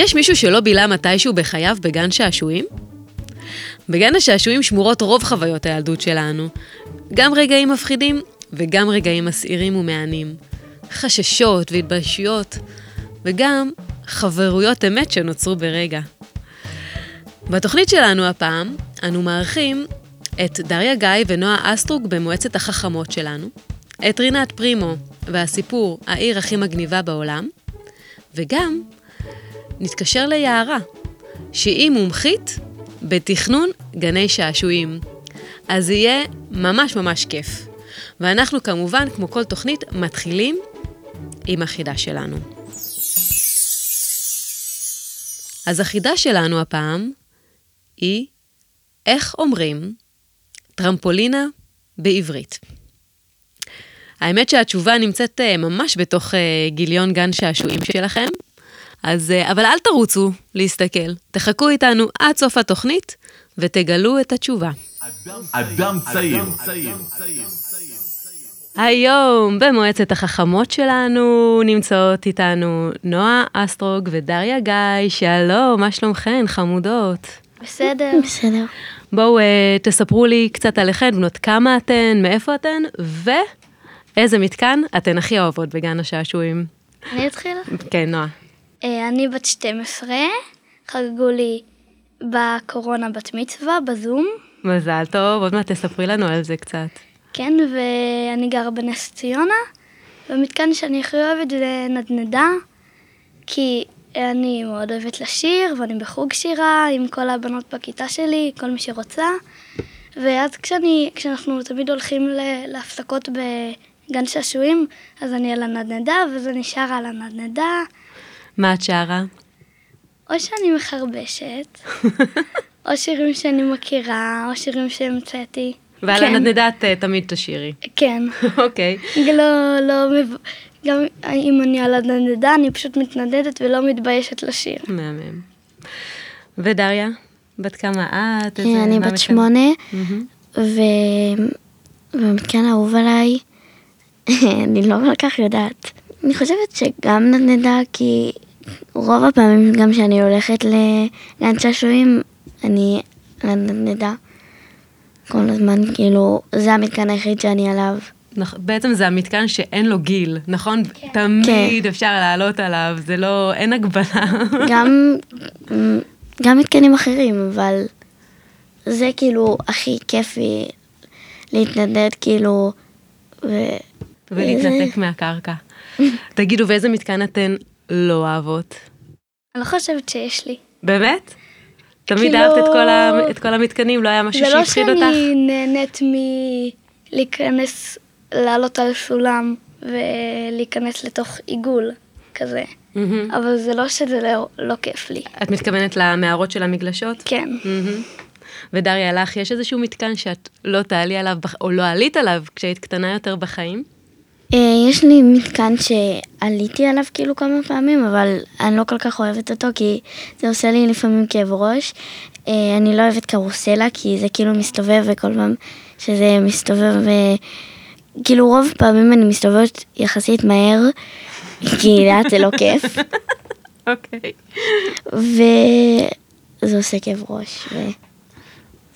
יש מישהו שלא בילה מתישהו בחייו בגן שעשועים? בגן השעשועים שמורות רוב חוויות הילדות שלנו. גם רגעים מפחידים וגם רגעים מסעירים ומהנים. חששות והתביישויות, וגם חברויות אמת שנוצרו ברגע. בתוכנית שלנו הפעם, אנו מארחים את דריה גיא ונועה אסטרוק במועצת החכמות שלנו, את רינת פרימו והסיפור העיר הכי מגניבה בעולם, וגם נתקשר ליערה, שהיא מומחית בתכנון גני שעשועים. אז יהיה ממש ממש כיף. ואנחנו כמובן, כמו כל תוכנית, מתחילים עם החידה שלנו. אז החידה שלנו הפעם היא איך אומרים טרמפולינה בעברית. האמת שהתשובה נמצאת אה, ממש בתוך אה, גיליון גן שעשועים שלכם, אז, אה, אבל אל תרוצו להסתכל, תחכו איתנו עד סוף התוכנית ותגלו את התשובה. אדם צעיר. היום במועצת החכמות שלנו נמצאות איתנו נועה אסטרוג ודריה גיא, שלום, מה שלומכן, חמודות? בסדר. בסדר. בואו uh, תספרו לי קצת עליכן, בנות כמה אתן, מאיפה אתן, ואיזה מתקן אתן הכי אוהבות בגן השעשועים. אני אתחיל? כן, נועה. אה, אני בת 12, חגגו לי בקורונה בת מצווה, בזום. מזל טוב, עוד מעט תספרי לנו על זה קצת. כן, ואני גרה בנס ציונה, והמתקן שאני הכי אוהבת זה נדנדה, כי אני מאוד אוהבת לשיר, ואני בחוג שירה עם כל הבנות בכיתה שלי, כל מי שרוצה. ואז כשאני, כשאנחנו תמיד הולכים להפסקות בגן שעשועים, אז אני על הנדנדה, וזה נשאר על הנדנדה, מה את שרה? או שאני מחרבשת, או שירים שאני מכירה, או שירים שהמצאתי. ועל כן. הנדנדה את אה, תמיד תשירי. כן. אוקיי. לא, לא, מב- גם אם אני על הנדנדה, אני פשוט מתנדדת ולא מתביישת לשיר. מהמם. ודריה? בת כמה את? איזה- אני בת? שמונה. ו... והמתקן האהוב עליי, אני לא כל כך יודעת. אני חושבת שגם נדנדה, כי רוב הפעמים גם כשאני הולכת לגן שעשועים, אני נדנדה. כל הזמן, כאילו, זה המתקן היחיד שאני עליו. בעצם זה המתקן שאין לו גיל, נכון? כן. תמיד אפשר לעלות עליו, זה לא, אין הגבלה. גם, גם מתקנים אחרים, אבל זה כאילו הכי כיפי להתנדד, כאילו, ו... ולהתנתק מהקרקע. תגידו, ואיזה מתקן אתן לא אוהבות? אני לא חושבת שיש לי. באמת? תמיד כאילו- אהבת את כל, ה... את כל המתקנים? לא היה משהו זה לא שהפחיד אותך? שאני נהנית מלהיכנס, לעלות על סולם ולהיכנס לתוך עיגול כזה. אבל זה לא שזה לא, לא כיף לי. את מתכוונת למערות של המגלשות? כן. ודריה, לך יש איזשהו מתקן שאת לא תעלי עליו, או לא עלית עליו כשהיית קטנה יותר בחיים? אה, יש לי מתקן שעליתי עליו כאילו כמה פעמים, אבל אני לא כל כך אוהבת אותו, כי זה עושה לי לפעמים כאב ראש. אה, אני לא אוהבת קרוסלה, כי זה כאילו מסתובב, וכל פעם שזה מסתובב, אה, כאילו רוב פעמים אני מסתובבת יחסית מהר, כי לאט זה לא כיף, אוקיי. וזה עושה כאב ראש,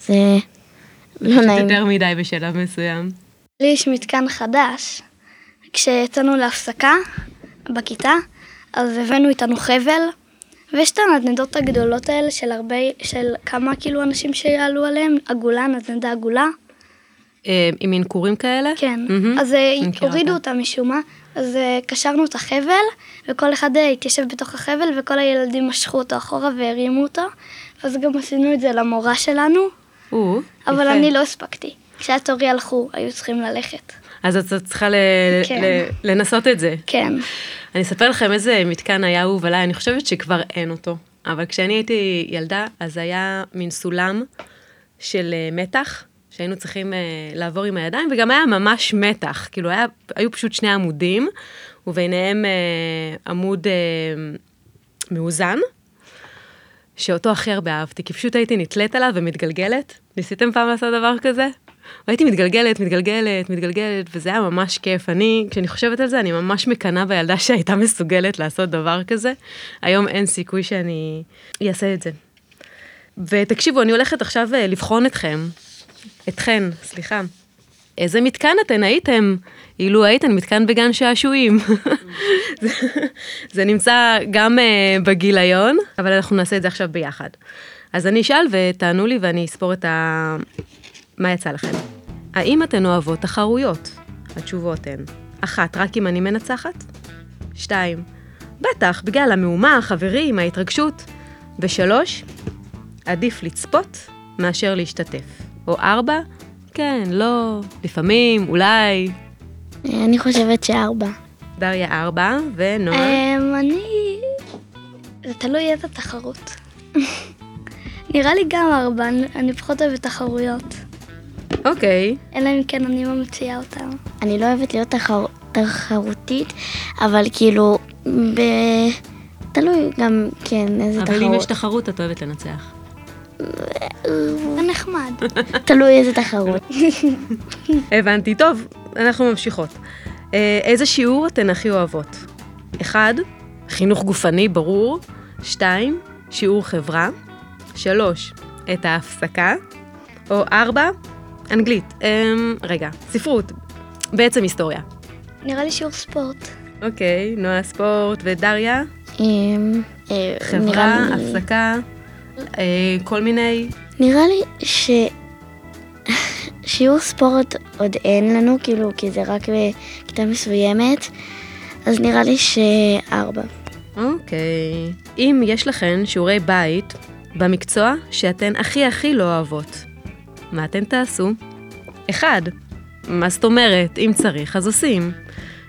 וזה לא נעים. יותר מדי בשלב מסוים. לי יש מתקן חדש. כשיצאנו להפסקה בכיתה, אז הבאנו איתנו חבל, ויש את הנדנדות הגדולות האלה של הרבה, של כמה כאילו אנשים שיעלו עליהם, עגולה, נדנדה עגולה. אה, עם מנקורים כאלה? כן. מהמם. אז אה, הורידו אותה. משום מה, אז אה, קשרנו את החבל, וכל אחד התיישב בתוך החבל, וכל הילדים משכו אותו אחורה והרימו אותו, ואז גם עשינו את זה למורה שלנו, או, אבל יפה. אני לא הספקתי. כשהיה תורי הלכו, היו צריכים ללכת. אז את צריכה ל- כן. ל- לנסות את זה. כן. אני אספר לכם איזה מתקן היה אהוב עליי, אני חושבת שכבר אין אותו. אבל כשאני הייתי ילדה, אז היה מין סולם של אה, מתח, שהיינו צריכים אה, לעבור עם הידיים, וגם היה ממש מתח. כאילו, היה, היו פשוט שני עמודים, וביניהם אה, עמוד מאוזן, שאותו הכי הרבה אהבתי, כי פשוט הייתי נתלית עליו ומתגלגלת. ניסיתם פעם לעשות דבר כזה? והייתי מתגלגלת, מתגלגלת, מתגלגלת, וזה היה ממש כיף. אני, כשאני חושבת על זה, אני ממש מקנאה בילדה שהייתה מסוגלת לעשות דבר כזה. היום אין סיכוי שאני אעשה את זה. ותקשיבו, אני הולכת עכשיו אה, לבחון אתכם, אתכן, סליחה. איזה מתקן אתן הייתם אילו הייתן מתקן בגן שעשועים? זה, זה נמצא גם uh, בגיליון, אבל אנחנו נעשה את זה עכשיו ביחד. אז אני אשאל ותענו לי ואני אספור את ה... מה יצא לכם. האם אתן אוהבות תחרויות? התשובות הן, אחת, רק אם אני מנצחת? שתיים, בטח, בגלל המהומה, החברים, ההתרגשות. ושלוש, עדיף לצפות מאשר להשתתף. או ארבע, כן, לא, לפעמים, אולי. אני חושבת שארבע. דריה ארבע, ונועה? אמ, אני... זה תלוי איזה תחרות. נראה לי גם ארבע, אני- אני פחות אוהבת תחרויות. אוקיי. אלא אם כן אני ממציאה אותם. אני לא אוהבת להיות תחר... תחרותית, אבל כאילו, ב... תלוי גם, כן, איזה אבל אם תחרות. יש תחרות, את אוהבת לנצח. זה נחמד. תלוי איזה תחרות. הבנתי. טוב, אנחנו ממשיכות. אה, איזה שיעור אתן הכי אוהבות? אחד, חינוך גופני, ברור. שתיים, שיעור חברה. שלוש, את ההפסקה. או ארבע, אנגלית. אמ, רגע, ספרות. בעצם היסטוריה. נראה לי שיעור ספורט. אוקיי, נועה ספורט ודריה, אמ, אה, חברה, הפסקה, אה, כל מיני... נראה לי ש... שיעור ספורט עוד אין לנו, כאילו, כי זה רק בכיתה מסוימת, אז נראה לי שארבע. אוקיי. אם יש לכן שיעורי בית במקצוע שאתן הכי הכי לא אוהבות, מה אתן תעשו? אחד, מה זאת אומרת? אם צריך, אז עושים.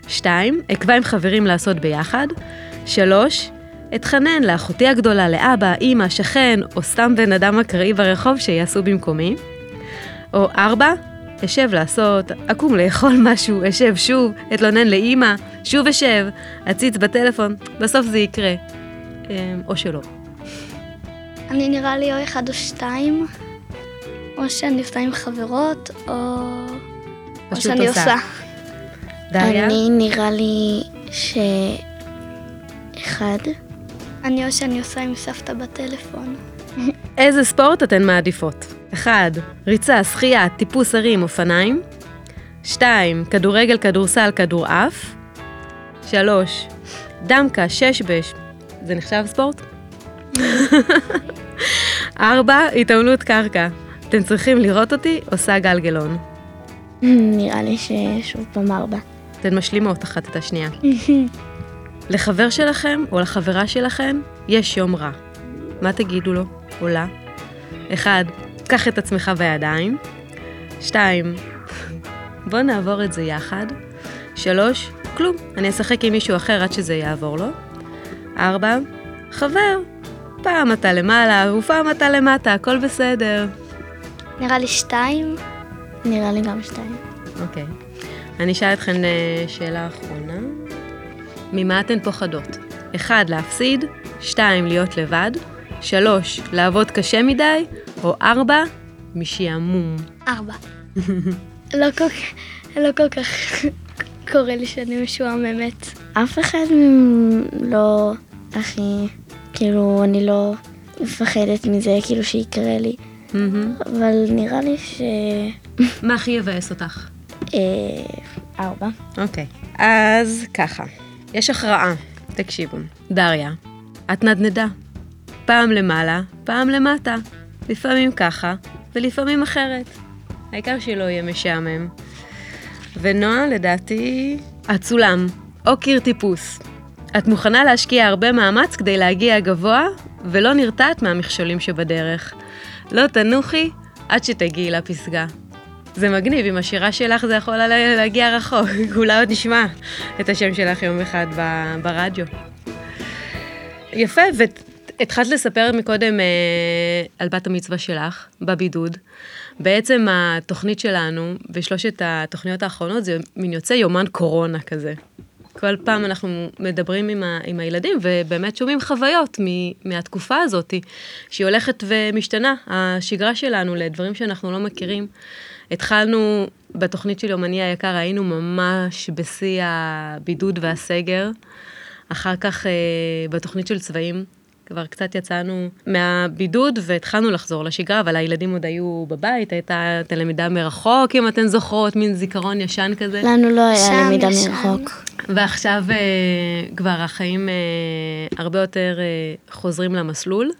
שתיים, אקבע עם חברים לעשות ביחד. שלוש, אתחנן לאחותי הגדולה, לאבא, אימא, שכן, או סתם בן אדם אקראי ברחוב שיעשו במקומי. או ארבע, אשב לעשות, אקום לאכול משהו, אשב שוב, אתלונן לאימא, שוב אשב, אציץ בטלפון, בסוף זה יקרה. אמ, או שלא. אני נראה לי או אחד או שתיים, או שאני עושה עם חברות, או... או שאני עושה. עושה. דריה? אני נראה לי ש... אחד. אני או שאני עושה עם סבתא בטלפון. איזה ספורט אתן מעדיפות? 1. ריצה, שחייה, טיפוס הרים, אופניים. 2. כדורגל, כדורסל, כדורעף. 3. דמקה, ששבש. זה נחשב ספורט? 4. התעמלות קרקע. אתם צריכים לראות אותי עושה גלגלון. נראה לי ששוב פעם ארבע. אתן משלימות אחת את השנייה. לחבר שלכם או לחברה שלכם יש יום רע. מה תגידו לו או לה? אחד, קח את עצמך בידיים. שתיים, בוא נעבור את זה יחד. שלוש, כלום, אני אשחק עם מישהו אחר עד שזה יעבור לו. ארבע, חבר, פעם אתה למעלה ופעם אתה למטה, הכל בסדר. נראה לי שתיים. נראה לי גם שתיים. אוקיי. אני אשאל אתכן אה, שאלה אחרונה. ממה אתן פוחדות? אחד, להפסיד, שתיים, להיות לבד, שלוש, לעבוד קשה מדי, או ארבע, משעמום. ארבע. לא כל כך, לא כל כך קורה לי שאני משועממת. אף אחד לא הכי, כאילו, אני לא מפחדת מזה, כאילו שיקרה לי. אבל נראה לי ש... מה הכי יבאס אותך? אה, ארבע. אוקיי. אז ככה, יש הכרעה, תקשיבו. דריה, את נדנדה. פעם למעלה, פעם למטה. לפעמים ככה, ולפעמים אחרת. העיקר שלא יהיה משעמם. ונועה, לדעתי, את סולם, או קיר טיפוס. את מוכנה להשקיע הרבה מאמץ כדי להגיע גבוה, ולא נרתעת מהמכשולים שבדרך. לא תנוחי עד שתגיעי לפסגה. זה מגניב, עם השירה שלך זה יכול לה- להגיע רחוק, אולי עוד נשמע את השם שלך יום אחד ברדיו. יפה, והתחלת לספר מקודם אה, על בת המצווה שלך, בבידוד. בעצם התוכנית שלנו, בשלושת התוכניות האחרונות, זה מין יוצא יומן קורונה כזה. כל פעם אנחנו מדברים עם, ה, עם הילדים ובאמת שומעים חוויות מ, מהתקופה הזאת, שהיא הולכת ומשתנה, השגרה שלנו לדברים שאנחנו לא מכירים. התחלנו בתוכנית של יומני היקר, היינו ממש בשיא הבידוד והסגר. אחר כך אה, בתוכנית של צבעים, כבר קצת יצאנו מהבידוד והתחלנו לחזור לשגרה, אבל הילדים עוד היו בבית, הייתה את הלמידה מרחוק, אם אתן זוכרות, מין זיכרון ישן כזה. לנו לא היה למידה ישן. מרחוק. ועכשיו אה, כבר החיים אה, הרבה יותר אה, חוזרים למסלול,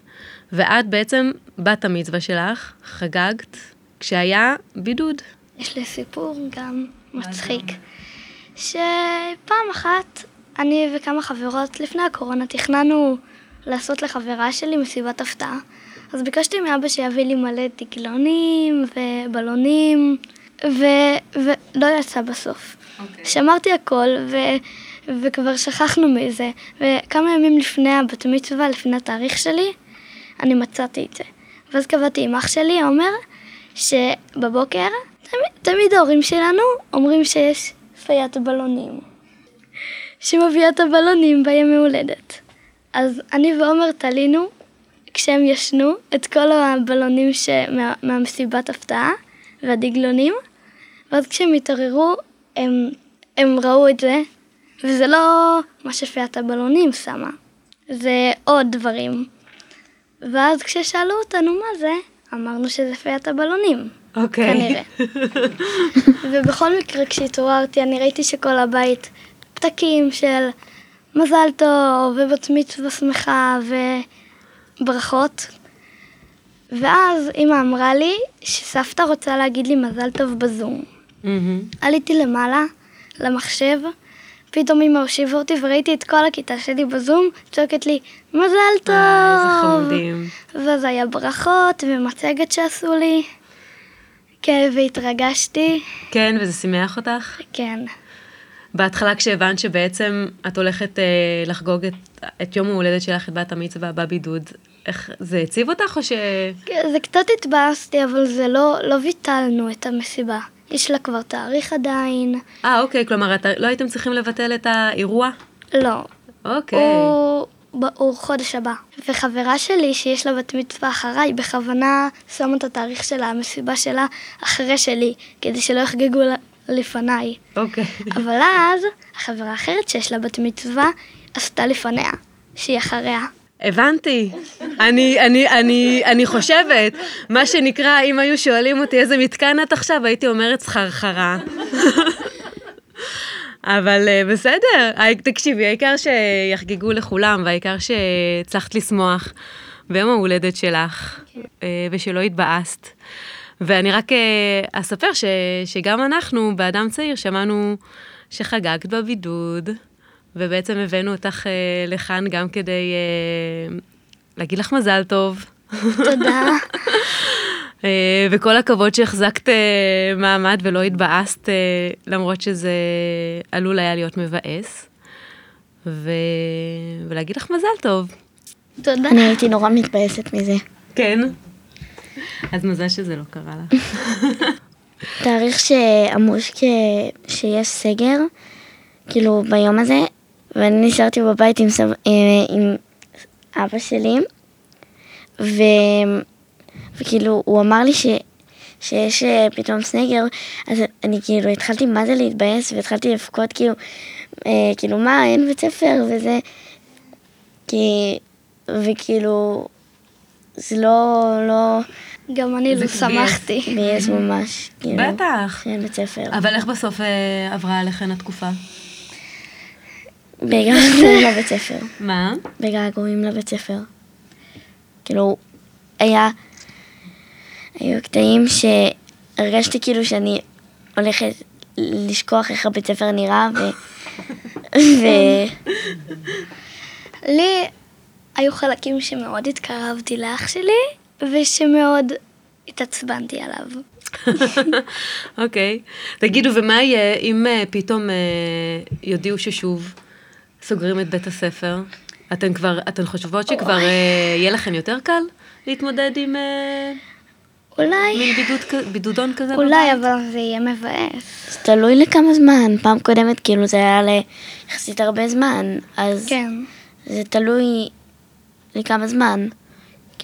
ואת בעצם, בת המצווה שלך, חגגת כשהיה בידוד. יש לי סיפור גם מצחיק, שפעם אחת אני וכמה חברות לפני הקורונה תכננו לעשות לחברה שלי מסיבת הפתעה. אז ביקשתי מאבא שיביא לי מלא דגלונים ובלונים, ו- ולא יצא בסוף. Okay. שמרתי הכל, ו- וכבר שכחנו מזה, וכמה ימים לפני הבת מצווה, לפני התאריך שלי, אני מצאתי את זה. ואז קבעתי עם אח שלי, עומר, שבבוקר, תמיד, תמיד ההורים שלנו אומרים שיש פיית בלונים, שמביאה את הבלונים בימי הולדת. אז אני ועומר תלינו, כשהם ישנו, את כל הבלונים שמה, מהמסיבת הפתעה והדגלונים, ואז כשהם התעוררו, הם, הם ראו את זה, וזה לא מה שפיית הבלונים שמה, זה עוד דברים. ואז כששאלו אותנו מה זה, אמרנו שזה פיית הבלונים. אוקיי. כנראה. ובכל מקרה, כשהתעוררתי, אני ראיתי שכל הבית פתקים של מזל טוב, ובת מצווה שמחה, וברכות. ואז אמא אמרה לי שסבתא רוצה להגיד לי מזל טוב בזום. מהמם. עליתי למעלה, למחשב, פתאום אמא הושיבה אותי וראיתי את כל הכיתה שלי בזום, צועקת לי, מזל טוב! אה, איזה חמודים. ואז היה ברכות ומצגת שעשו לי. כן, והתרגשתי, כן, וזה שימח אותך? כן. בהתחלה כשהבנת שבעצם את הולכת אה, לחגוג את, את יום ההולדת שלך, את בת המצווה בבידוד, איך, זה הציב אותך או ש... כן, זה קצת התבאסתי, אבל זה לא, לא ביטלנו את המסיבה. יש לה כבר תאריך עדיין. אה, אוקיי, כלומר, את, לא הייתם צריכים לבטל את האירוע? לא. אוקיי. הוא, הוא חודש הבא. וחברה שלי, שיש לה בת מצווה אחריי, בכוונה שמה את התאריך של המסיבה שלה אחרי שלי, כדי שלא יחגגו לפניי. אוקיי. אבל אז, החברה האחרת שיש לה בת מצווה, עשתה לפניה, שהיא אחריה. הבנתי. אני, אני, אני, אני חושבת, מה שנקרא, אם היו שואלים אותי איזה מתקן את עכשיו, הייתי אומרת סחרחרה. אבל אה, בסדר, תקשיבי, העיקר שיחגגו לכולם, והעיקר שהצלחת לשמוח ביום ההולדת שלך, אה, ושלא התבאסת. ואני רק אה, אספר ש, שגם אנחנו, באדם צעיר, שמענו שחגגת בבידוד, ובעצם הבאנו אותך אה, לכאן גם כדי אה, להגיד לך מזל טוב. תודה. וכל הכבוד שהחזקת מעמד ולא התבאסת, למרות שזה עלול היה להיות מבאס. ו... ולהגיד לך מזל טוב. תודה. אני הייתי נורא מתבאסת מזה. כן. אז מזל שזה לא קרה לך. תאריך שאמרו. שיש סגר, כאילו ביום הזה, ואני נשארתי בבית עם, סב... עם אבא שלי, ו... וכאילו הוא אמר לי ש... שיש אה, פתאום סגר, אז אני כאילו התחלתי מה זה להתבאס, והתחלתי לבכות כאילו, אה, כאילו מה, אין בית ספר וזה, כי... וכאילו, זה לא, לא, גם אני לא שמחתי. ביאס ממש, כאילו, בטח. שאין בית ספר. אבל איך בסוף אה, עברה עליכן התקופה? בגעגועים לבית ספר. מה? בגעגועים לבית ספר. כאילו, היה... היו קטעים שהרגשתי כאילו שאני הולכת לשכוח איך הבית ספר נראה, ו... ו... לי היו חלקים שמאוד התקרבתי לאח שלי, ושמאוד התעצבנתי עליו. אוקיי. תגידו, ומה יהיה אם אה, פתאום אה, יודיעו ששוב סוגרים את בית הספר? אתן כבר, אתן חושבות שכבר אה, יהיה לכם יותר קל להתמודד עם... אולי, מין בידוד, בידודון כזה? אולי, אבל זה יהיה מבאס. זה תלוי לכמה זמן. פעם קודמת כאילו זה היה ליחסית הרבה זמן, אז כן. זה תלוי לכמה זמן.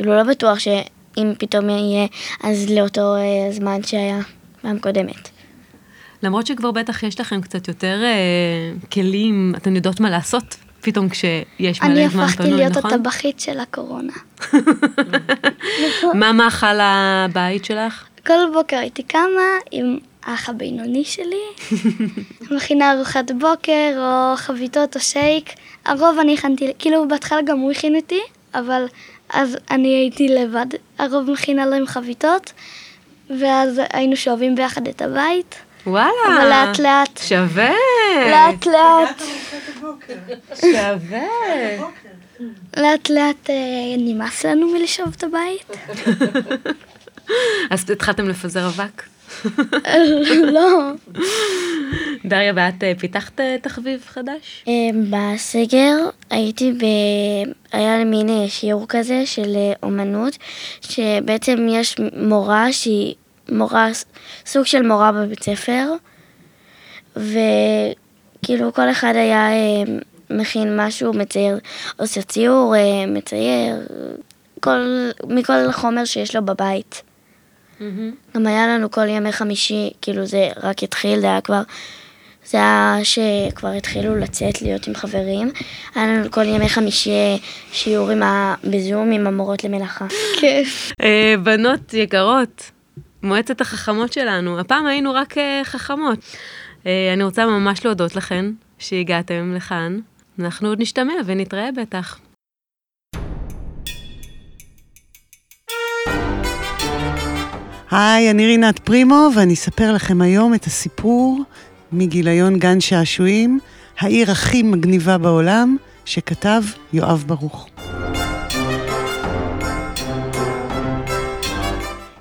כאילו לא בטוח שאם פתאום יהיה אז לאותו אה, זמן שהיה פעם קודמת. למרות שכבר בטח יש לכם קצת יותר אה, כלים, אתן יודעות מה לעשות פתאום כשיש מלא אני זמן הפכתי פנוי, להיות נכון? הטבחית של הקורונה. מה מאכל הבית שלך? כל בוקר הייתי קמה עם האח הבינוני שלי, מכינה ארוחת בוקר או חביתות או שייק. הרוב אני הכנתי, כאילו בהתחלה גם הוא הכין אותי, אבל אז אני הייתי לבד, הרוב מכינה להם חביתות, ואז היינו שואבים ביחד את הבית, וואלה. אבל לאט לאט, שווה. לאט לאט, שווה. לאט לאט אה, נמאס לנו מלשאוב את הבית. אז התחלתם לפזר אבק? לא, דריה, ואת אה, פיתחת אה, תחביב חדש? אה, בסגר הייתי ב... היה לי מין שיעור כזה של אומנות, שבעצם יש מורה שהיא מורה, סוג של מורה בבית ספר, וכאילו כל אחד היה מכין משהו, מצייר, עושה ציור, מצייר, כל, מכל חומר שיש לו בבית. גם היה לנו כל ימי חמישי, כאילו זה רק התחיל, זה היה כבר, זה היה שכבר התחילו לצאת, להיות עם חברים. היה לנו כל ימי חמישי שיעור עם ה... בזום עם המורות למלאכה. כיף. אה, בנות יקרות, מועצת החכמות שלנו, הפעם היינו רק אה, חכמות. אה, אני רוצה ממש להודות לכן שהגעתם לכאן. אנחנו עוד נשתמע ונתראה בטח. היי, אני רינת פרימו, ואני אספר לכם היום את הסיפור מגיליון גן שעשועים, העיר הכי מגניבה בעולם, שכתב יואב ברוך.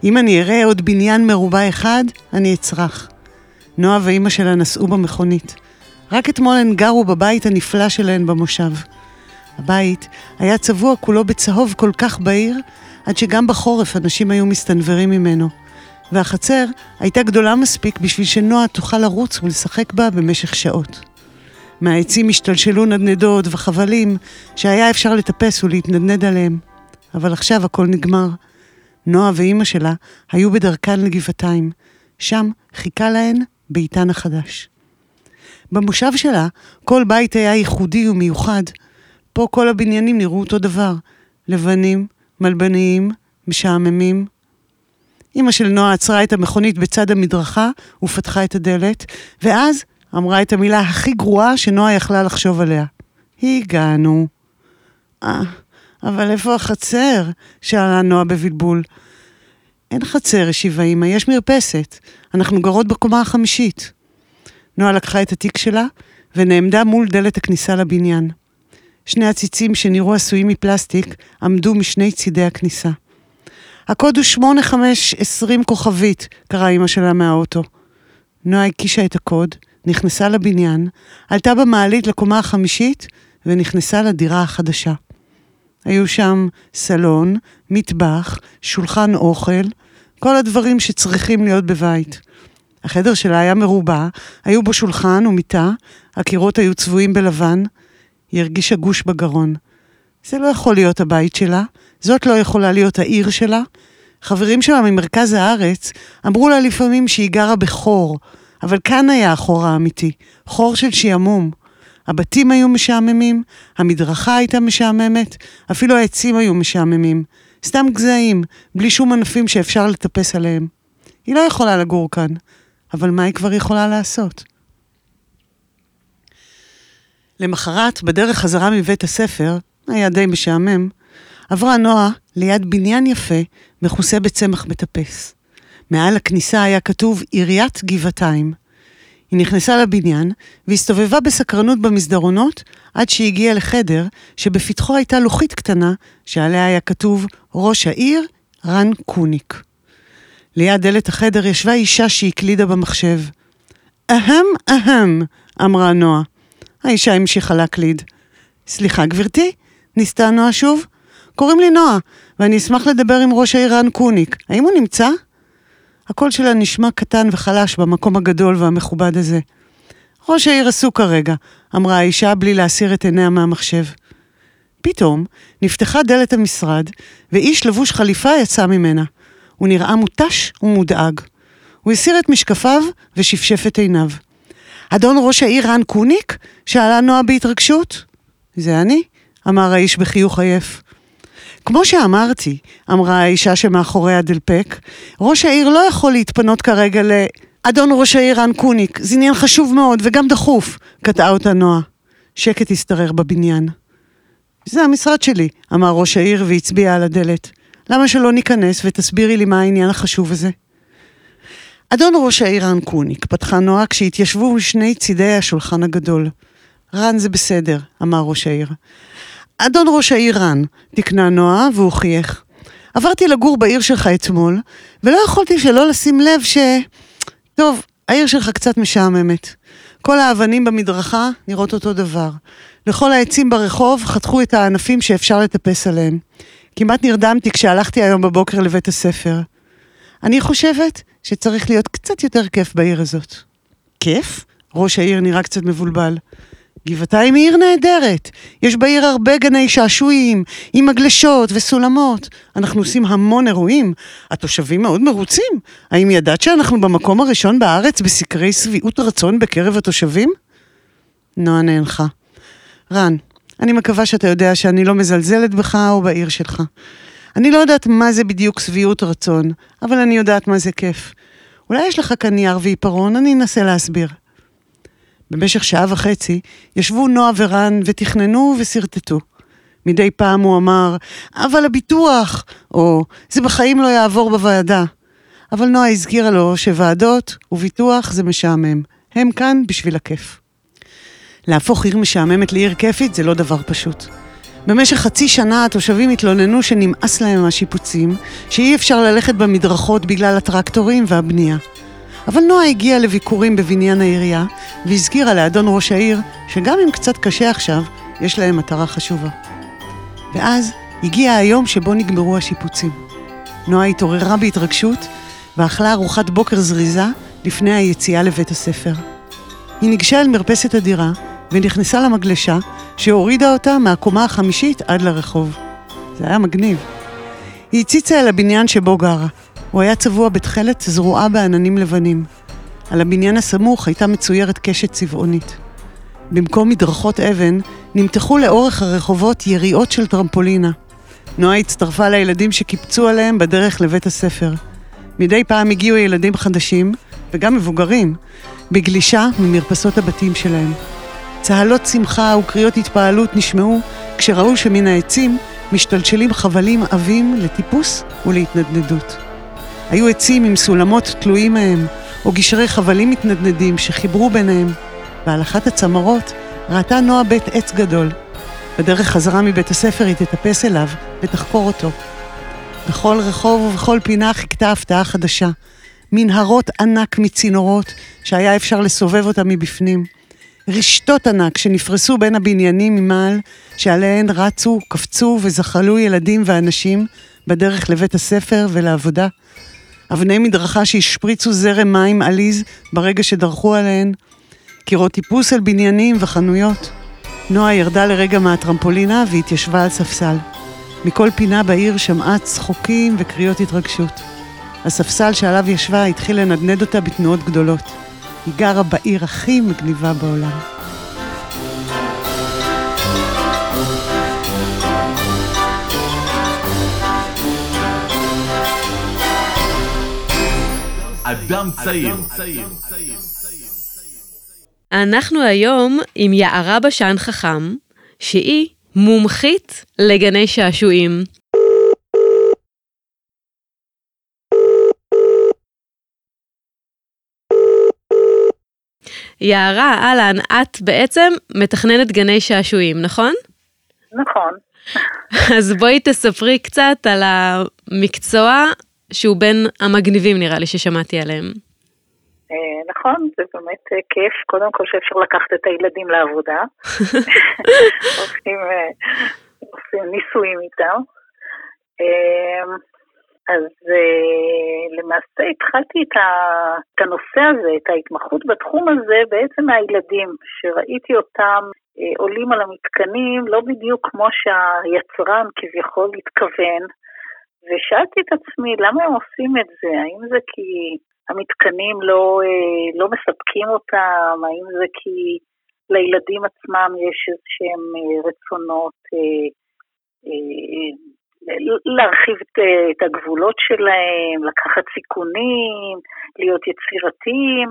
אם אני אראה עוד בניין מרובע אחד, אני אצרח. נועה ואימא שלה נסעו במכונית. רק אתמול הן גרו בבית הנפלא שלהן במושב. הבית היה צבוע כולו בצהוב כל כך בהיר, עד שגם בחורף אנשים היו מסתנוורים ממנו. והחצר הייתה גדולה מספיק בשביל שנועה תוכל לרוץ ולשחק בה במשך שעות. מהעצים השתלשלו נדנדות וחבלים שהיה אפשר לטפס ולהתנדנד עליהם. אבל עכשיו הכל נגמר. נועה ואימא שלה היו בדרכן לגבעתיים. שם חיכה להן ביתן החדש. במושב שלה כל בית היה ייחודי ומיוחד. פה כל הבניינים נראו אותו דבר. לבנים, מלבניים, משעממים. אמא של נועה עצרה את המכונית בצד המדרכה ופתחה את הדלת, ואז אמרה את המילה הכי גרועה שנועה יכלה לחשוב עליה. הגענו. אה, אבל איפה החצר? שאלה נועה בבלבול. אין חצר, השיבה אמא, יש מרפסת. אנחנו גרות בקומה החמישית. נועה לקחה את התיק שלה ונעמדה מול דלת הכניסה לבניין. שני עציצים שנראו עשויים מפלסטיק עמדו משני צידי הכניסה. הקוד הוא 8520 כוכבית, קראה אמא שלה מהאוטו. נועה הקישה את הקוד, נכנסה לבניין, עלתה במעלית לקומה החמישית ונכנסה לדירה החדשה. היו שם סלון, מטבח, שולחן אוכל, כל הדברים שצריכים להיות בבית. החדר שלה היה מרובע, היו בו שולחן ומיטה, הקירות היו צבועים בלבן. היא הרגישה גוש בגרון. זה לא יכול להיות הבית שלה, זאת לא יכולה להיות העיר שלה. חברים שלה ממרכז הארץ אמרו לה לפעמים שהיא גרה בחור, אבל כאן היה החור האמיתי, חור של שעמום. הבתים היו משעממים, המדרכה הייתה משעממת, אפילו העצים היו משעממים. סתם גזעים, בלי שום ענפים שאפשר לטפס עליהם. היא לא יכולה לגור כאן, אבל מה היא כבר יכולה לעשות? למחרת, בדרך חזרה מבית הספר, היה די משעמם, עברה נועה ליד בניין יפה, מכוסה בצמח מטפס. מעל הכניסה היה כתוב עיריית גבעתיים. היא נכנסה לבניין והסתובבה בסקרנות במסדרונות עד שהגיעה לחדר שבפתחו הייתה לוחית קטנה שעליה היה כתוב ראש העיר רן קוניק. ליד דלת החדר ישבה אישה שהקלידה במחשב. אהם אהם, אמרה נועה. האישה המשיכה להקליד. סליחה, גברתי? ניסתה נועה שוב? קוראים לי נועה, ואני אשמח לדבר עם ראש העיר רן קוניק. האם הוא נמצא? הקול שלה נשמע קטן וחלש במקום הגדול והמכובד הזה. ראש העיר עסוק כרגע, אמרה האישה בלי להסיר את עיניה מהמחשב. פתאום נפתחה דלת המשרד, ואיש לבוש חליפה יצא ממנה. הוא נראה מותש ומודאג. הוא הסיר את משקפיו ושפשף את עיניו. אדון ראש העיר רן קוניק? שאלה נועה בהתרגשות. זה אני, אמר האיש בחיוך עייף. כמו שאמרתי, אמרה האישה שמאחורי הדלפק, ראש העיר לא יכול להתפנות כרגע ל... אדון ראש העיר רן קוניק, זה עניין חשוב מאוד וגם דחוף, קטעה אותה נועה. שקט השתרר בבניין. זה המשרד שלי, אמר ראש העיר והצביע על הדלת. למה שלא ניכנס ותסבירי לי מה העניין החשוב הזה? אדון ראש העיר רן קוניק, פתחה נועה כשהתיישבו משני צידי השולחן הגדול. רן זה בסדר, אמר ראש העיר. אדון ראש העיר רן, תקנה נועה והוא חייך. עברתי לגור בעיר שלך אתמול, ולא יכולתי שלא לשים לב ש... טוב, העיר שלך קצת משעממת. כל האבנים במדרכה נראות אותו דבר. לכל העצים ברחוב חתכו את הענפים שאפשר לטפס עליהם. כמעט נרדמתי כשהלכתי היום בבוקר לבית הספר. אני חושבת שצריך להיות קצת יותר כיף בעיר הזאת. כיף? ראש העיר נראה קצת מבולבל. גבעתיים היא עיר נהדרת. יש בעיר הרבה גני שעשועים, עם מגלשות וסולמות. אנחנו עושים המון אירועים. התושבים מאוד מרוצים. האם ידעת שאנחנו במקום הראשון בארץ בסקרי שביעות רצון בקרב התושבים? נועה נאנחה. רן, אני מקווה שאתה יודע שאני לא מזלזלת בך או בעיר שלך. אני לא יודעת מה זה בדיוק שביעות רצון, אבל אני יודעת מה זה כיף. אולי יש לך כאן נייר ועיפרון, אני אנסה להסביר. במשך שעה וחצי ישבו נועה ורן ותכננו ושרטטו. מדי פעם הוא אמר, אבל הביטוח, או זה בחיים לא יעבור בוועדה. אבל נועה הזכירה לו שוועדות וביטוח זה משעמם. הם כאן בשביל הכיף. להפוך עיר משעממת לעיר כיפית זה לא דבר פשוט. במשך חצי שנה התושבים התלוננו שנמאס להם מהשיפוצים, שאי אפשר ללכת במדרכות בגלל הטרקטורים והבנייה. אבל נועה הגיעה לביקורים בבניין העירייה, והזכירה לאדון ראש העיר שגם אם קצת קשה עכשיו, יש להם מטרה חשובה. ואז הגיע היום שבו נגמרו השיפוצים. נועה התעוררה בהתרגשות ואכלה ארוחת בוקר זריזה לפני היציאה לבית הספר. היא ניגשה אל מרפסת הדירה ונכנסה למגלשה שהורידה אותה מהקומה החמישית עד לרחוב. זה היה מגניב. היא הציצה אל הבניין שבו גרה. הוא היה צבוע בתכלת זרועה בעננים לבנים. על הבניין הסמוך הייתה מצוירת קשת צבעונית. במקום מדרכות אבן, נמתחו לאורך הרחובות יריעות של טרמפולינה. נועה הצטרפה לילדים שקיפצו עליהם בדרך לבית הספר. מדי פעם הגיעו ילדים חדשים, וגם מבוגרים, בגלישה ממרפסות הבתים שלהם. צהלות שמחה וקריאות התפעלות נשמעו כשראו שמן העצים משתלשלים חבלים עבים לטיפוס ולהתנדנדות. היו עצים עם סולמות תלויים מהם, או גשרי חבלים מתנדנדים שחיברו ביניהם, ועל אחת הצמרות ראתה נועה בית עץ גדול. בדרך חזרה מבית הספר היא תטפס אליו ותחקור אותו. בכל רחוב ובכל פינה חיכתה הפתעה חדשה. מנהרות ענק מצינורות שהיה אפשר לסובב אותם מבפנים. רשתות ענק שנפרסו בין הבניינים ממעל, שעליהן רצו, קפצו וזחלו ילדים ואנשים בדרך לבית הספר ולעבודה. אבני מדרכה שהשפריצו זרם מים עליז ברגע שדרכו עליהן. קירות טיפוס על בניינים וחנויות. נועה ירדה לרגע מהטרמפולינה והתיישבה על ספסל. מכל פינה בעיר שמעה צחוקים וקריאות התרגשות. הספסל שעליו ישבה התחיל לנדנד אותה בתנועות גדולות. היא גרה בעיר הכי מגניבה בעולם. אדם צעיר. אנחנו היום עם יערה בשן חכם, שהיא מומחית לגני שעשועים. יערה, אהלן, את בעצם מתכננת גני שעשועים, נכון? נכון. אז בואי תספרי קצת על המקצוע שהוא בין המגניבים נראה לי ששמעתי עליהם. אה, נכון, זה באמת אה, כיף, קודם כל שאפשר לקחת את הילדים לעבודה. עושים, אה, עושים ניסויים איתם, אז אה, למעשה התחלתי את, את הנושא הזה, את ההתמחות בתחום הזה, בעצם מהילדים, שראיתי אותם אה, עולים על המתקנים, לא בדיוק כמו שהיצרן כביכול התכוון, ושאלתי את עצמי, למה הם עושים את זה? האם זה כי המתקנים לא, אה, לא מספקים אותם? האם זה כי לילדים עצמם יש איזה שהם רצונות להרחיב את הגבולות שלהם, לקחת סיכונים, להיות יצירתיים,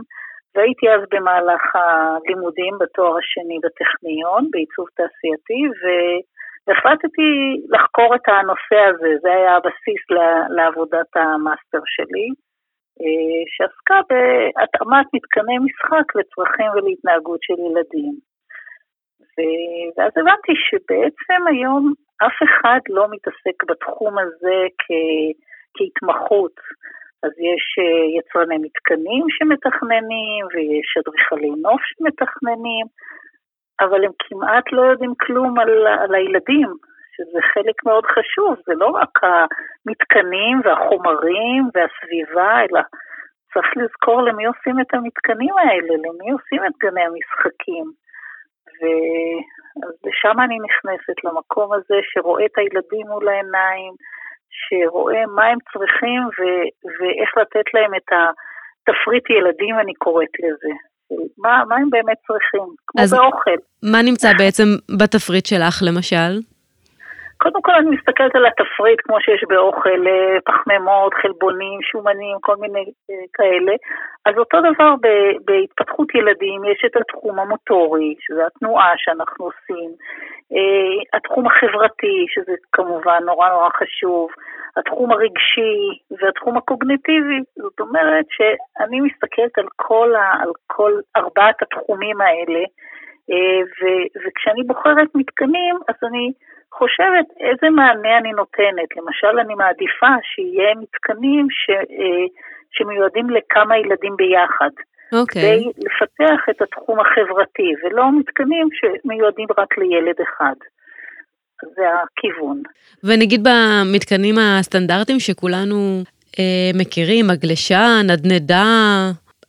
והייתי אז במהלך הלימודים בתואר השני בטכניון, בעיצוב תעשייתי, והחלטתי לחקור את הנושא הזה, זה היה הבסיס לעבודת המאסטר שלי, אה, שעסקה בהתאמת מתקני משחק לצרכים ולהתנהגות של ילדים. ואז הבנתי שבעצם היום אף אחד לא מתעסק בתחום הזה כ- כהתמחות. אז יש אה, יצרני מתקנים שמתכננים, ויש אדריכלי נוף שמתכננים, אבל הם כמעט לא יודעים כלום על, על הילדים, שזה חלק מאוד חשוב, זה לא רק המתקנים והחומרים והסביבה, אלא צריך לזכור למי עושים את המתקנים האלה, למי עושים את גני המשחקים. ושם אני נכנסת, למקום הזה שרואה את הילדים מול העיניים, שרואה מה הם צריכים ו- ואיך לתת להם את התפריט ילדים, אני קוראת לזה. מה, מה הם באמת צריכים, כמו אז באוכל. מה נמצא בעצם בתפריט שלך, למשל? קודם כל אני מסתכלת על התפריט כמו שיש באוכל, אה, פחמימות, חלבונים, שומנים, כל מיני אה, כאלה. אז אותו דבר בהתפתחות ילדים, יש את התחום המוטורי, שזה התנועה שאנחנו עושים, אה, התחום החברתי, שזה כמובן נורא נורא חשוב, התחום הרגשי והתחום הקוגניטיבי. זאת אומרת שאני מסתכלת על כל, ה, על כל ארבעת התחומים האלה, ו, וכשאני בוחרת מתקנים, אז אני חושבת איזה מענה אני נותנת. למשל, אני מעדיפה שיהיה מתקנים ש, אה, שמיועדים לכמה ילדים ביחד. אוקיי. כדי okay. לפתח את התחום החברתי, ולא מתקנים שמיועדים רק לילד אחד. זה הכיוון. ונגיד במתקנים הסטנדרטיים שכולנו אה, מכירים, הגלשה, נדנדה,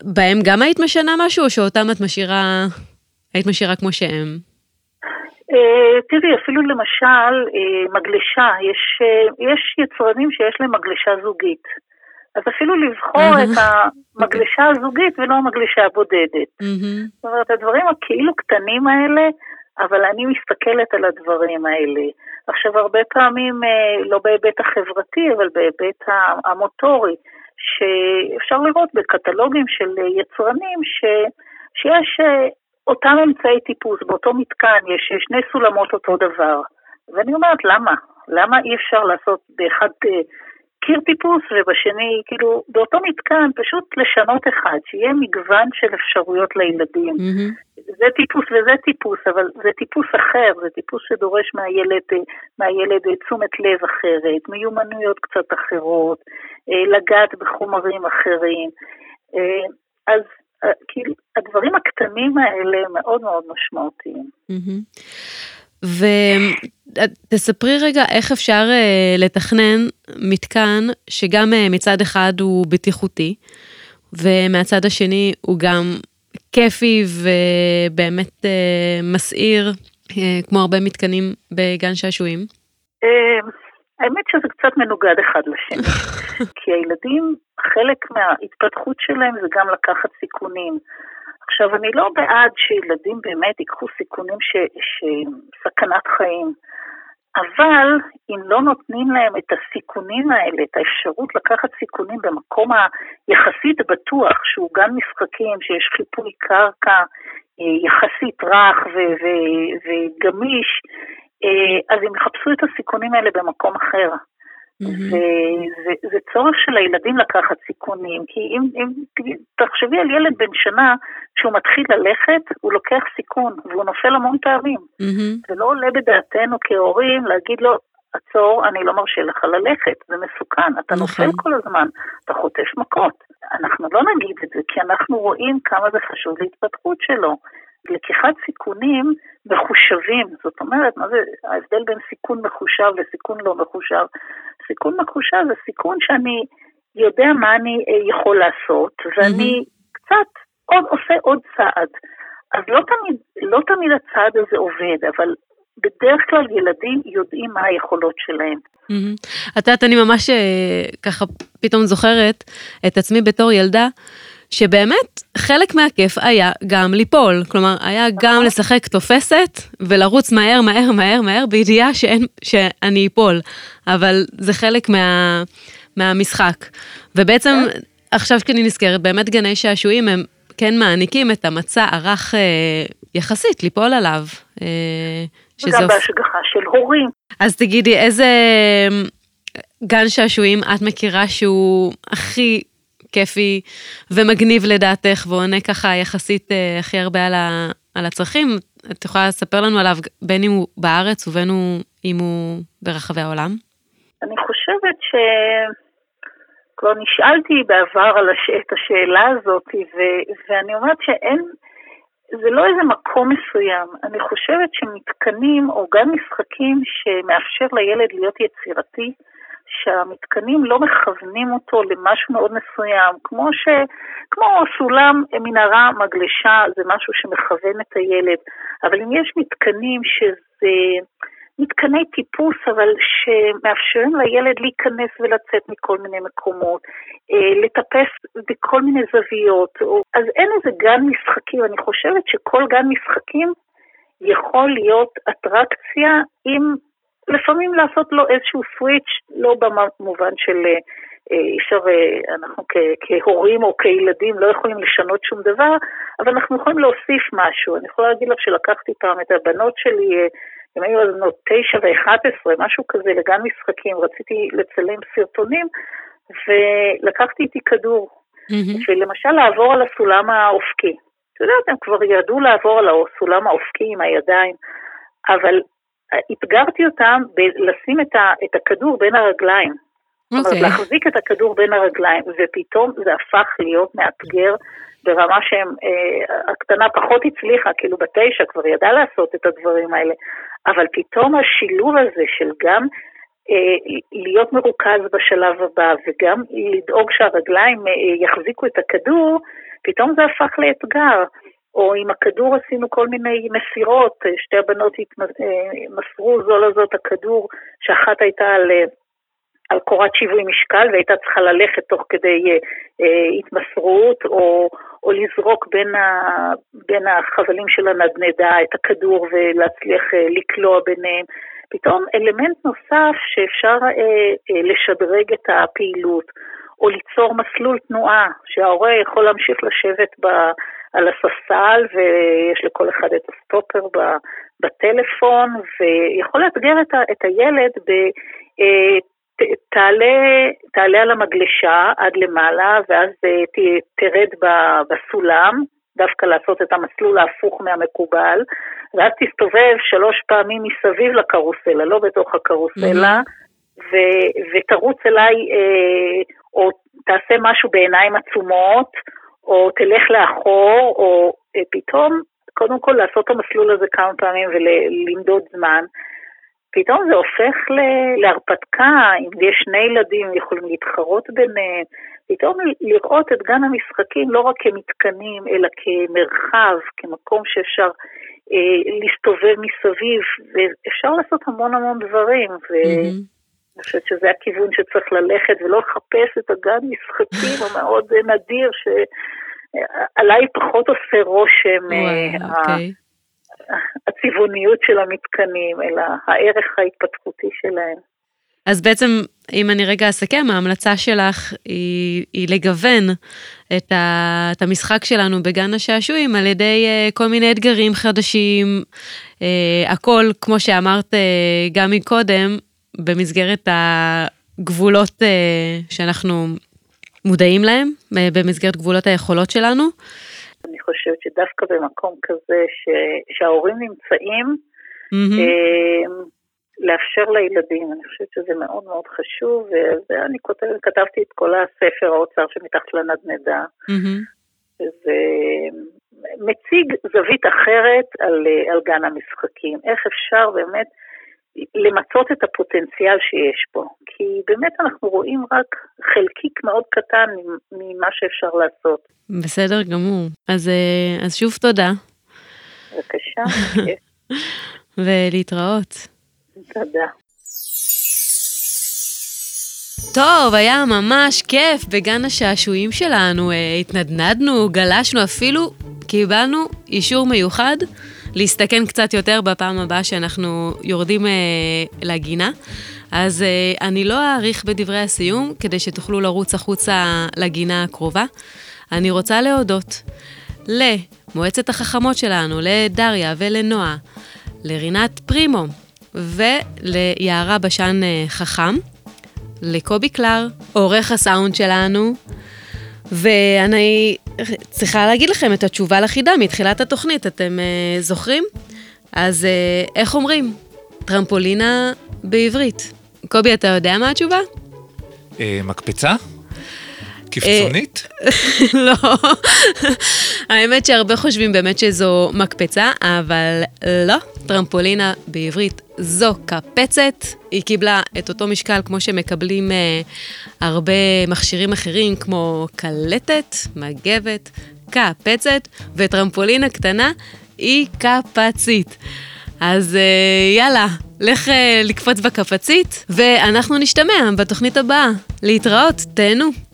בהם גם היית משנה משהו, או שאותם את משאירה, היית משאירה כמו שהם? אה, תראי, אפילו למשל, אה, מגלשה, יש, אה, יש יצרנים שיש להם מגלשה זוגית. אז אפילו לבחור את המגלשה הזוגית ולא המגלשה הבודדת. זאת אומרת, הדברים הכאילו קטנים האלה, אבל אני מסתכלת על הדברים האלה. עכשיו, הרבה פעמים, לא בהיבט החברתי, אבל בהיבט המוטורי, שאפשר לראות בקטלוגים של יצרנים ש, שיש אותם אמצעי טיפוס, באותו מתקן יש שני סולמות אותו דבר. ואני אומרת, למה? למה אי אפשר לעשות באחד אה, קיר טיפוס ובשני, כאילו, באותו מתקן פשוט לשנות אחד, שיהיה מגוון של אפשרויות לילדים. Mm-hmm. זה טיפוס וזה טיפוס, אבל זה טיפוס אחר, זה טיפוס שדורש מהילד, אה, מהילד אה, תשומת לב אחרת, מיומנויות קצת אחרות, לגעת בחומרים אחרים. אז כאילו, הדברים הקטנים האלה מאוד מאוד משמעותיים. ותספרי רגע איך אפשר אה, לתכנן מתקן שגם אה, מצד אחד הוא בטיחותי, ומהצד השני הוא גם כיפי ובאמת אה, מסעיר, כמו הרבה מתקנים בגן שעשועים. האמת שזה קצת מנוגד אחד לשני, כי הילדים, חלק מההתפתחות שלהם זה גם לקחת סיכונים. עכשיו, אני לא בעד שילדים באמת ייקחו סיכונים שסכנת חיים, אבל אם לא נותנים להם את הסיכונים האלה, את האפשרות לקחת סיכונים במקום היחסית בטוח, שהוא גן משחקים, שיש חיפוי קרקע אה, יחסית רך וגמיש, אז הם יחפשו את הסיכונים האלה במקום אחר. וזה צורך של הילדים לקחת סיכונים, כי אם, אם תחשבי על ילד בן שנה, כשהוא מתחיל ללכת, הוא לוקח סיכון, והוא נופל המון פעמים. Mm-hmm. ולא עולה בדעתנו כהורים להגיד לו, עצור, אני לא מרשה לך ללכת, זה מסוכן, אתה נכון. נופל כל הזמן, אתה חוטף מכות. אנחנו לא נגיד את זה, כי אנחנו רואים כמה זה חשוב להתפתחות שלו. לקיחת סיכונים מחושבים, זאת אומרת, מה זה ההבדל בין סיכון מחושב לסיכון לא מחושב? סיכון מחושב זה סיכון שאני יודע מה אני אה, יכול לעשות, ואני mm-hmm. קצת עוד, עושה עוד צעד. אז לא תמיד, לא תמיד הצעד הזה עובד, אבל בדרך כלל ילדים יודעים מה היכולות שלהם. את יודעת, אני ממש אה, ככה פתאום זוכרת את עצמי בתור ילדה, שבאמת חלק מהכיף היה גם ליפול, כלומר היה גם. לשחק תופסת ולרוץ מהר מהר מהר מהר בידיעה שאין, שאני אפול, אבל זה חלק מה, מהמשחק. ובעצם כן. עכשיו כשאני נזכרת, באמת גני שעשועים הם כן מעניקים את המצע הרך אה, יחסית ליפול עליו. אה, וגם בהשגחה של הורים. אז תגידי, איזה גן שעשועים את מכירה שהוא הכי כיפי ומגניב לדעתך, ועונה ככה יחסית אה, הכי הרבה על, ה, על הצרכים? את יכולה לספר לנו עליו בין אם הוא בארץ ובין אם הוא ברחבי העולם? אני חושבת ש... כבר נשאלתי בעבר על הש... את השאלה הזאת, ו... ואני אומרת שאין, זה לא איזה מקום מסוים. אני חושבת שמתקנים או גם משחקים שמאפשר לילד להיות יצירתי, שהמתקנים לא מכוונים אותו למשהו מאוד מסוים, כמו, ש, כמו סולם, מנהרה, מגלשה, זה משהו שמכוון את הילד, אבל אם יש מתקנים שזה מתקני טיפוס, אבל שמאפשרים לילד להיכנס ולצאת מכל מיני מקומות, אה, לטפס בכל מיני זוויות, אז אין איזה גן משחקים, אני חושבת שכל גן משחקים יכול להיות אטרקציה עם לפעמים לעשות לו איזשהו סוויץ', לא במובן של אה, אי אפשר, אה, אנחנו כהורים או כילדים לא יכולים לשנות שום דבר, אבל אנחנו יכולים להוסיף משהו. אני יכולה להגיד לך שלקחתי פעם את הבנות שלי, אה, הם היו אז בנות תשע ואחת עשרה, משהו כזה, לגן משחקים, רציתי לצלם סרטונים, ולקחתי איתי כדור, mm-hmm. ולמשל לעבור על הסולם האופקי. את יודעת, הם כבר ידעו לעבור על הסולם האופקי עם הידיים, אבל אתגרתי אותם בלשים את, ה, את הכדור בין הרגליים. Okay. זאת אומרת, אוקיי. להחזיק את הכדור בין הרגליים, ופתאום זה הפך להיות מאתגר ברמה שהם, אה, הקטנה פחות הצליחה, כאילו בתשע כבר ידעה לעשות את הדברים האלה, אבל פתאום השילוב הזה של גם אה, להיות מרוכז בשלב הבא וגם לדאוג שהרגליים אה, יחזיקו את הכדור, פתאום זה הפך לאתגר. או עם הכדור עשינו כל מיני מסירות, שתי הבנות מסרו זו לזאת הכדור, שאחת הייתה על, על קורת שיווי משקל והייתה צריכה ללכת תוך כדי אה, התמסרות, או, או לזרוק בין, ה, בין החבלים של הנדנדה את הכדור ולהצליח אה, לקלוע ביניהם. פתאום אלמנט נוסף שאפשר אה, אה, לשדרג את הפעילות, או ליצור מסלול תנועה, שההורה יכול להמשיך לשבת ב... על הספסל ויש לכל אחד את הסטופר בטלפון ויכול לאתגר את, ה, את הילד ב... אה, תעלה, תעלה על המגלשה עד למעלה ואז אה, תרד בסולם, דווקא לעשות את המסלול ההפוך מהמקובל, ואז תסתובב שלוש פעמים מסביב לקרוסלה, לא בתוך הקרוסלה. ו, ותרוץ אליי, אה, או תעשה משהו בעיניים עצומות, או תלך לאחור, או אה, פתאום, קודם כל לעשות את המסלול הזה כמה פעמים ולמדוד זמן. פתאום זה הופך להרפתקה, אם יש שני ילדים יכולים להתחרות ביניהם, פתאום לראות את גן המשחקים לא רק כמתקנים, אלא כמרחב, כמקום שאפשר אה, להסתובב מסביב, ואפשר לעשות המון המון דברים. ו... Mm-hmm. אני חושבת שזה הכיוון שצריך ללכת ולא לחפש את הגן משחקים המאוד נדיר, שעליי פחות עושה רושם אה, אוקיי. הצבעוניות של המתקנים, אלא הערך ההתפתחותי שלהם. אז בעצם, אם אני רגע אסכם, ההמלצה שלך היא, היא לגוון את, ה, את המשחק שלנו בגן השעשועים על ידי uh, כל מיני אתגרים חדשים, uh, הכל, כמו שאמרת uh, גם מקודם, במסגרת הגבולות אה, שאנחנו מודעים להם, אה, במסגרת גבולות היכולות שלנו? אני חושבת שדווקא במקום כזה ש... שההורים נמצאים, mm-hmm. לאפשר לילדים, אני חושבת שזה מאוד מאוד חשוב, ואני כותב, כתבתי את כל הספר האוצר שמתחת לנדנדה, mm-hmm. וזה מציג זווית אחרת על, על גן המשחקים. איך אפשר באמת למצות את הפוטנציאל שיש פה. כי באמת אנחנו רואים רק חלקיק מאוד קטן ממה שאפשר לעשות. בסדר גמור. אז, אה, אז שוב תודה. בבקשה, ולהתראות. תודה. טוב, היה ממש כיף בגן השעשועים שלנו, אה, התנדנדנו, גלשנו, אפילו קיבלנו אישור מיוחד להסתכן קצת יותר בפעם הבאה שאנחנו יורדים אה, לגינה. אז אה, אני לא אאריך בדברי הסיום, כדי שתוכלו לרוץ החוצה לגינה הקרובה. אני רוצה להודות למועצת החכמות שלנו, לדריה ולנועה, לרינת פרימו וליערה בשן אה, חכם, לקובי קלר, עורך הסאונד שלנו, ואני צריכה להגיד לכם את התשובה לחידה מתחילת התוכנית, אתם uh, זוכרים? אז uh, איך אומרים? טרמפולינה בעברית. קובי, אתה יודע מה התשובה? Uh, מקפצה? קפצונית? לא. האמת שהרבה חושבים באמת שזו מקפצה, אבל לא. טרמפולינה בעברית זו קפצת. היא קיבלה את אותו משקל כמו שמקבלים אה, הרבה מכשירים אחרים, כמו קלטת, מגבת, קפצת, וטרמפולינה קטנה היא קפצית. אז אה, יאללה, לך אה, לקפוץ בקפצית, ואנחנו נשתמע בתוכנית הבאה. להתראות, תהנו.